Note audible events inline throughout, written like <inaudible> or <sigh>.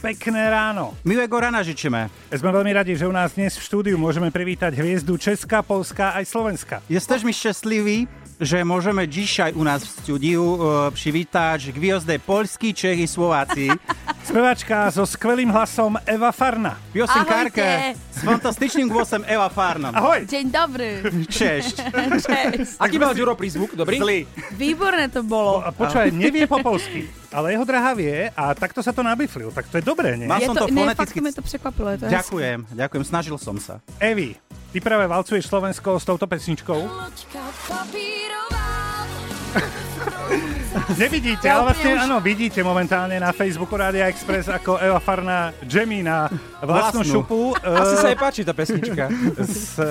pekné ráno. Miłego rana życzymy. Sme veľmi radi, že u nás dnes v štúdiu môžeme privítať hviezdu Česka, Polska aj Slovenska. Jesteśmy szczęśliwi, że możemy dzisiaj u nas w studiu e, przywitać gwiazdę Polski, Czech i Słowacji. Spevačka so skvelým hlasom Eva Farna. Piosenkarkę Ahojte. z fantastycznym głosem Ewa Farna. Ahoj! Deň dobrý. Cześć. <laughs> Čes. Aký mal Ďuro prízvuk? Dobrý? Zlý. Výborné to bolo. A počúvaj, nevie po polsky, ale jeho drahá vie a takto sa to nabiflil. Tak to je dobré, nie? Je som to, to ne, foneticky- fakt mi to překvapilo. Je to. Ďakujem, ďakujem, snažil som sa. Evi, ty práve valcuješ Slovensko s touto pesničkou. Loďka papírová. Nevidíte, ale vlastne áno, vidíte momentálne na Facebooku Rádia Express ako Eva Farna jammy na vlastnú, Vlastnú. šupu <laughs> Asi sa uh, jej páči tá pesnička. <laughs> z uh,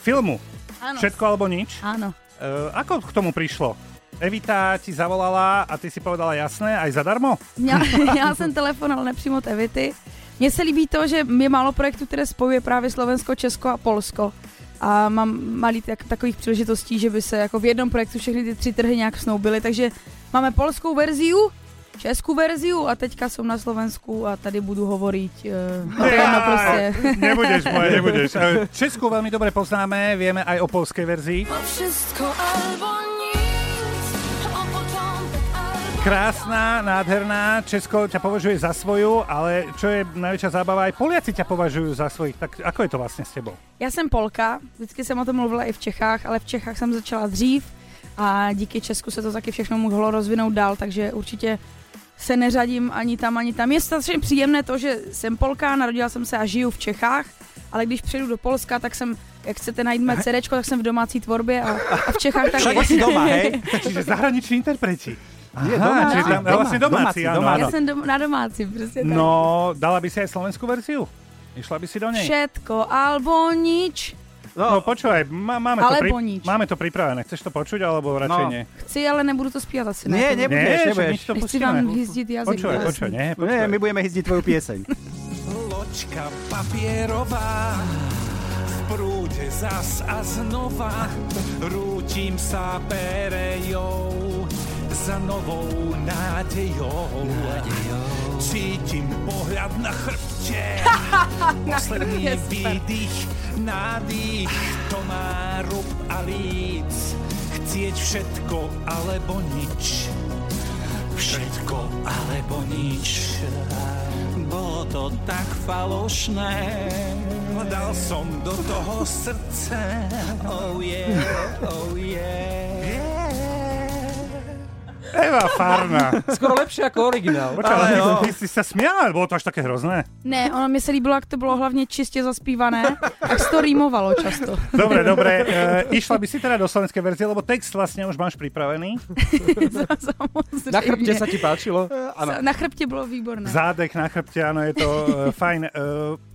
filmu Áno. Všetko alebo nič. Áno. Uh, ako k tomu prišlo? Evita ti zavolala a ty si povedala jasné, aj zadarmo? Měla, <laughs> měla jsem telefon, ale nepřímo od Evity. Mně se líbí to, že je málo projektů, které spojuje právě Slovensko, Česko a Polsko. A mám malý tak, takových příležitostí, že by se jako v jednom projektu všechny ty tři trhy nějak snoubily. Takže máme polskou verziu, českou verziu a teďka jsem na Slovensku a tady budu hovoriť. Uh, to je jedno prostě. Nebudeš moje, <laughs> nebudeš. Eh, Česku veľmi dobre poznáme, vieme aj o polskej verzii. Krásna, nádherná, Česko ťa považuje za svoju, ale čo je najväčšia zábava, aj Poliaci ťa považujú za svojich. Tak ako je to vlastne s tebou? Já jsem Polka, vždycky jsem o tom mluvila i v Čechách, ale v Čechách jsem začala dřív a díky Česku se to taky všechno mohlo rozvinout dál, takže určitě se neřadím ani tam, ani tam. Je strašně příjemné to, že jsem Polka, narodila jsem se a žiju v Čechách, ale když přijedu do Polska, tak jsem, jak chcete najít mé CDčko, tak jsem v domácí tvorbě a, a v Čechách tak... Však si doma, hej? <laughs> Čiže zahraniční interpreti. Aha, domáci, čiže tam, doma, vlastne domáci, domáci, áno, domáci. Já jsem dom, na domácí, přesně tak. No, dala by si aj slovenskú verziu? Išla by si do nej? Všetko alebo nič. No, počúvaj, má, máme, to Alebo nič. máme to pripravené. Chceš to počuť, alebo radšej No. nie? Chci, ale nebudu to zpívat asi. Nie, ne? nebudeš, Nie, nebudeš. ti to pustíme. vám hyzdit jazyk. Počúvaj, počúvaj, nie, Nie, počúvaj. my budeme hýzdiť tvoju pieseň. Loďka papierová v prúde zas a znova rútim sa perejou za novou nádejou. Cítim pohľad na chrbte, <laughs> posledný výdych, nádych, to má rub a líc. Chcieť všetko alebo nič, všetko alebo nič. Bolo to tak falošné, dal som do toho srdce. Oh yeah, oh yeah. Eva Farna. Skoro lepšie ako originál. Počkaj, ale Ale ty, ty si sa smiala, bolo to až také hrozné. Ne, ono mi se líbilo, jak to bylo hlavně čistě zaspívané, jak se to rýmovalo často. Dobre, dobre. E, išla by si teda do slovenskej verzie, lebo text vlastne už máš pripravený. <laughs> Na chrbte sa ti páčilo? Na chrbtě bylo výborné. Zádek na chrbte, áno, je to e, fajn. E,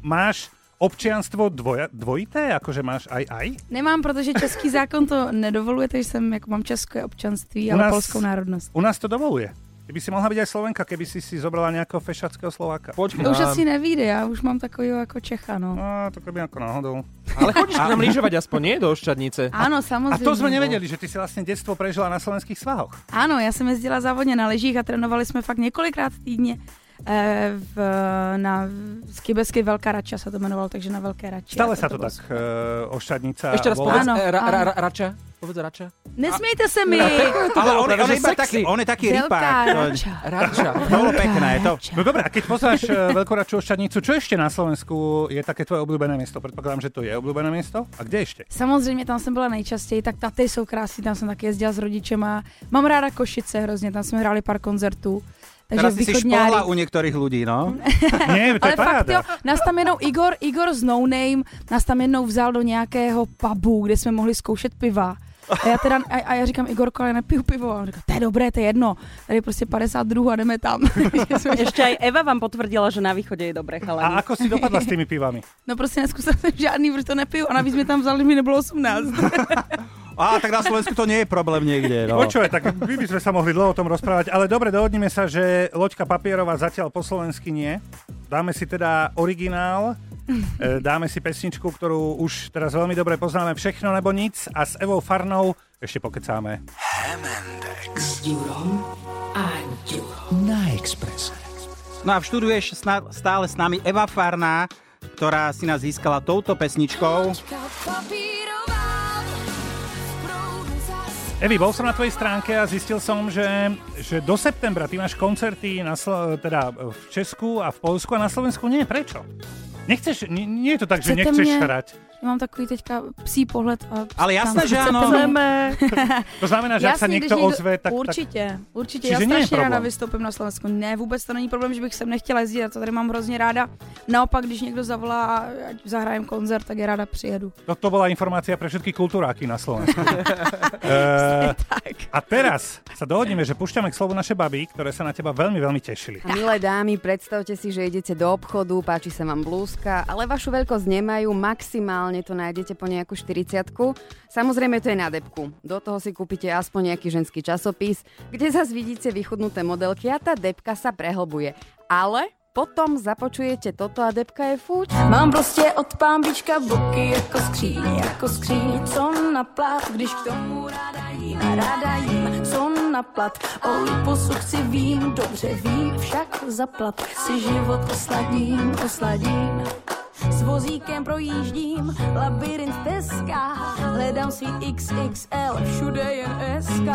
máš občianstvo dvoja, dvojité? Akože máš aj aj? Nemám, protože český zákon to nedovoluje, takže jsem, jako mám české občanství, ale nás- polskou národnost. U nás to dovoluje. Ty by si mohla byť aj Slovenka, keby si si zobrala nejakého fešackého Slováka. Poď To už asi nevíde, já už mám takového jako Čecha, no. No, to keby ako náhodou. Ale chodíš k nám lyžovať aspoň, nie? Do Oščadnice. Ano, <laughs> A samozřejmě. to sme nevedeli, že ty si vlastne detstvo prežila na slovenských svahoch. Ano, já jsem jezdila závodně na lyžích a trénovali jsme fakt několikrát týdně eh, v, na skibeskej Velká Rača se to jmenovalo, takže na Velké Rači. Stále sa to bylo tak uh, ošťadnica. Ešte raz povedz, Áno, eh, ra, ra, ra, rača. Povedz rača. Nesmějte se mi! Ale on, on, je taký, on je taký Veľká rypák. To, Rača. Rača. to bolo pekné. To, No dobre, a keď poznáš uh, veľkoračú ošťadnicu, čo ešte na Slovensku je také tvoje obľúbené miesto? Predpokladám, že to je obľúbené miesto. A kde ešte? Samozřejmě tam jsem byla nejčastěji, tak taty jsou krásný, tam jsem taky jezdila s rodičema. Mám ráda Košice hrozně, tam jsme hráli pár koncertů. Takže teraz si si východňári. špohla u niektorých ľudí, no. <laughs> Nie, to Ale je fakt jo, nás tam jednou Igor, Igor z No Name, nás tam jednou vzal do nějakého pubu, kde jsme mohli zkoušet piva. A já, teda, a, a já říkám, Igorko, ale nepiju pivo. A on říká, to je dobré, to je jedno. Tady je prostě 50 druhů a jdeme tam. <laughs> Ešte aj Eva vám potvrdila, že na východe je dobre, A chalani. ako si dopadla s tými pivami? no prostě neskúsil jsem žádný, protože to nepiju. A navíc mi tam vzali, že mi nebylo 18. <laughs> Á, tak na Slovensku to nie je problém niekde. No. Počúvaj, tak my by sme sa mohli dlho o tom rozprávať, ale dobre, dohodneme sa, že loďka papierová zatiaľ po slovensky nie. Dáme si teda originál, <laughs> e, dáme si pesničku, ktorú už teraz veľmi dobre poznáme, Všechno nebo nic a s Evou Farnou ešte pokecáme. Hemendex a Ďurom. na Expresse. No a v štúdiu je stále s nami Eva Farná, ktorá si nás získala touto pesničkou. Loďka Evi, bol som na tvojej stránke a zistil som, že, že do septembra ty máš koncerty na Slo- teda v Česku a v Polsku a na Slovensku nie. Prečo? Nechceš, nie, nie je to tak, že Chcete nechceš mě? hrať. Já mám takový teďka psí pohled. A Ale jasné, že áno. To znamená, že ak sa niekto když někdo- ozve, tak, tak Určitě, určitě. Čiže já strašně ráda vystoupím na Slovensku. Ne, vůbec to není problém, že bych sem nechtěla jezdit, já to tady mám hrozně ráda. Naopak, když někdo zavolá, a ať zahrajem koncert, tak je ráda přijedu. toto bola informácia pre všetky kultúráky na Slovensku. <laughs> Tak. a teraz sa dohodneme, že púšťame k slovu naše baby, ktoré sa na teba veľmi, veľmi tešili. A milé dámy, predstavte si, že idete do obchodu, páči sa vám blúzka, ale vašu veľkosť nemajú, maximálne to nájdete po nejakú 40 Samozrejme to je na depku. Do toho si kúpite aspoň nejaký ženský časopis, kde zase vidíte vychudnuté modelky a tá depka sa prehlbuje. Ale potom započujete toto a depka je fuč. Mám prostě od pámbička boky jako skříň, jako skříň, co na plat, když k tomu ráda jím, ráda jím, co na plat. O liposu chci vím, dobře vím, však zaplat si život osladím, osladím. Vozíkem projíždím labirint Teska Hledám svý XXL, všude jen SK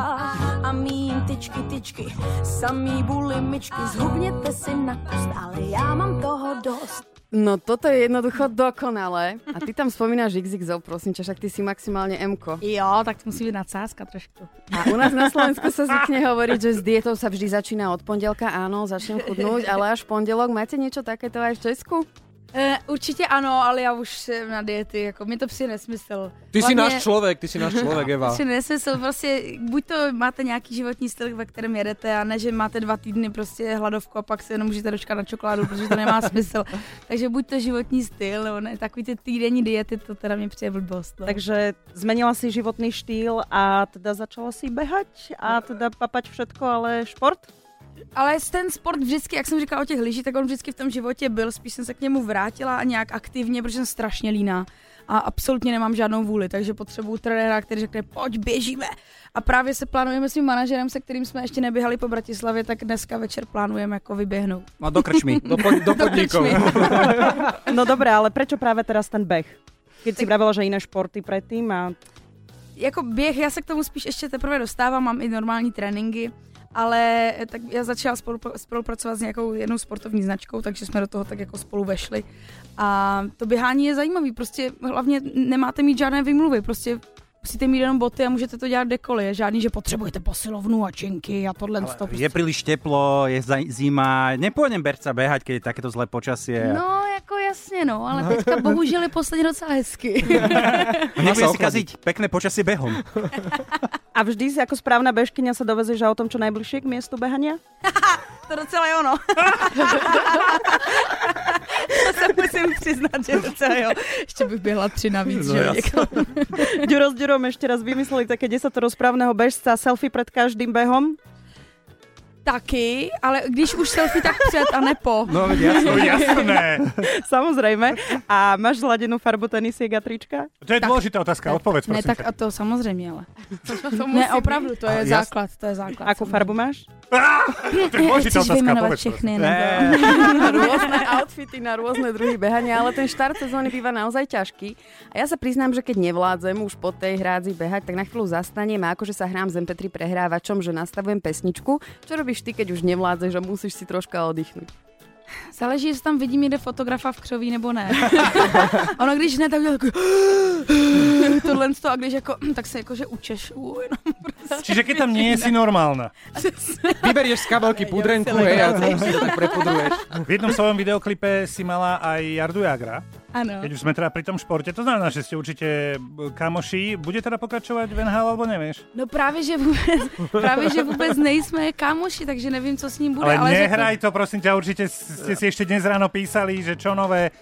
A mým tyčky, tyčky, samý bulimičky Zhubněte si na kost, ale já mám toho dost No toto je jednoducho dokonalé. A ty tam spomínaš XXO, prosím ťa, však ty si maximálne M-ko. Jo, tak to musí být nadsázka trošku. A u nás na Slovensku sa zvykne hovoriť, že s dietou sa vždy začína od pondelka, áno, začnem chudnúť, ale až pondelok. Máte niečo takéto aj v Česku? E, určitě ano, ale já už jsem na diety, jako mi to přijde nesmysl. Ty si Hlavně- náš človek, ty si náš človek, Eva. <laughs> Prostě nesmysl, prostě buď to máte nějaký životní styl, ve kterém jedete, a ne, že máte dva týdny prostě hladovku a pak se jenom můžete dočkat na čokoládu, protože to nemá smysl. <laughs> Takže buď to životní styl, nebo ne, takový ty týdenní diety, to teda mě přijde blbost. No. Takže zmenila si životný štýl a teda začala si behať a teda papať všetko, ale šport? Ale ten sport vždycky, jak jsem říkala o těch lyžích, tak on vždycky v tom životě byl, spíš jsem se k němu vrátila a nějak aktivně, protože jsem strašně líná a absolutně nemám žádnou vůli, takže potřebuju trenéra, který řekne, pojď, běžíme. A právě se plánujeme s tím manažerem, se kterým jsme ještě neběhali po Bratislavě, tak dneska večer plánujeme jako vyběhnout. No do krčmy. <laughs> Do, pod, do <laughs> podnikov. <laughs> No dobré, ale prečo práve teraz ten beh? Keď si vravela, že iné športy predtým a jako běh, já se k tomu spíš ještě teprve dostávám, mám i normální tréninky, ale tak já začala spolu, spolupracovat s nějakou jednou sportovní značkou, takže jsme do toho tak jako spolu vešli. A to běhání je zajímavý, prostě hlavně nemáte mít žádné vymluvy, prostě musíte mít jenom boty a můžete to dělat kdekoliv. Je žádný, že potřebujete posilovnu a činky a tohle. to Je príliš teplo, je zima, nepôjdem berca behať, keď je takéto zlé počasie. No, jako jasně, no, ale teďka bohužel je posledně docela hezky. <laughs> Nebude sa si kaziť pekné počasie behom. <laughs> A vždy si ako správna bežkyňa sa dovezeš autom čo najbližšie k miestu behania? <laughs> to docela <laughs> je ono. to se musím přiznat, že docela jo. Ještě bych běhla tři navíc, No že jasné. někam. Ďuro s Ďurom ešte raz vymysleli také 10 správneho bežca, selfie pred každým behom. Taky, ale když už selfie, tak před a ne po. No, jasné. Jasné. <laughs> Samozrejme. A máš zladenú farbu tenisiek a trička? To je dôležitá otázka, odpovedz Ne, prosím tak ťa. a to samozřejmě, ale. To Ne, opravdu, to je A jas- základ, to je základ. Akú farbu máš? <laughs> Dôležitá Chceš otázka, povedz všechny, <laughs> rôzne outfity, na rôzne druhy behania, ale ten štart sezóny býva naozaj ťažký. A ja sa priznám, že keď nevládzem už po tej hrádzi behať, tak na chvíľu zastanem a akože sa hrám s MP3 prehrávačom, že nastavujem pesničku. Čo robíš ty, keď už nevládzeš a musíš si troška oddychnúť? Záleží, jestli tam vidím někde fotografa v křoví nebo ne. <laughs> ono když ne, tak jako <gasps> tohle to, a když jako, tak se jakože učešu. Jenom prostě. Čiže keď tam nie si normálna. <laughs> Vyberieš z kabelky pudrenku, hej, a to si to tak prepudruješ. V jednom svojom videoklipe si mala aj Jardu Jagra. Ano. Keď už sme teda pri tom športe, to znamená, že ste určite kamoši. Bude teda pokračovať v NHL, alebo nevieš? No právě, že vůbec, právě, že vůbec nejsme kámoši, takže nevím, co s ním bude. Ale, ale nehraj řekl, to, prosím ťa, určite ste si ešte dnes ráno písali, že čo nové.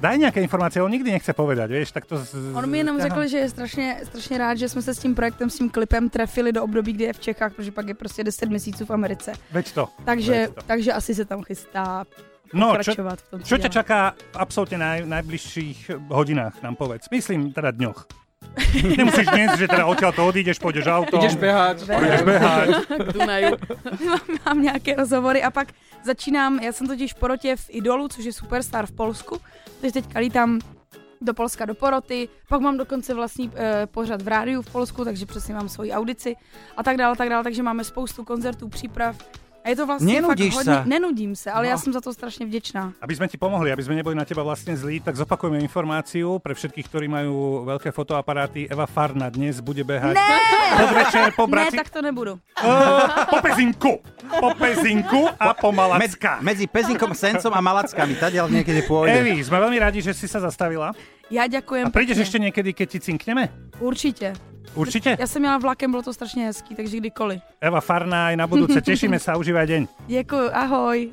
Daj nějaké informace, on nikdy nechce povedať, vieš, tak to... Z... On mi jenom řekl, že je strašně, strašně rád, že jsme se s tím projektem, s tím klipem trefili do období, kdy je v Čechách, protože pak je prostě 10 měsíců v Americe. Veď to. Takže, Veď to. takže asi se tam chystá No, čo, v tom, čo ťa čaká v absolútne naj, najbližších hodinách, nám povedz. Myslím teda dňoch. <laughs> Nemusíš dnes, že teda odtiaľ to odídeš, pôjdeš autom. Ideš behať. Ideš behať. K Dunaju. <laughs> mám, mám nějaké rozhovory a pak začínám, já jsem totiž v porotě v Idolu, což je superstar v Polsku, takže teďka lítám do Polska do poroty, pak mám dokonce vlastní e, pořad v rádiu v Polsku, takže přesně mám svoji audici a tak dále, tak dále, takže máme spoustu koncertů, příprav a je to vlastně Nenudíš fakt hodně, sa. nenudím se, ale No. já jsem za to strašně vděčná. Aby sme ti pomohli, aby sme neboli na teba vlastne zlí, tak zopakujeme informáciu pre všetkých, ktorí majú veľké fotoaparáty. Eva Farna dnes bude behať Ne! podvečer po Ne, Braci... tak to nebudu. Uh, po Pezinku. Po Pezinku a po Med, Malackách. medzi Pezinkom, Sencom a Malackami. Tadiaľ niekedy pôjde. Evi, sme veľmi radi, že si sa zastavila. Já ďakujem A prídeš pekne. ešte niekedy, keď ti cinkneme? Určitě. Určite? Já jsem jela vlakem, bylo to strašně hezký, takže kdykoliv. Eva Farna aj na budúce. Tešíme sa, užívaj deň. Děkuji, ahoj.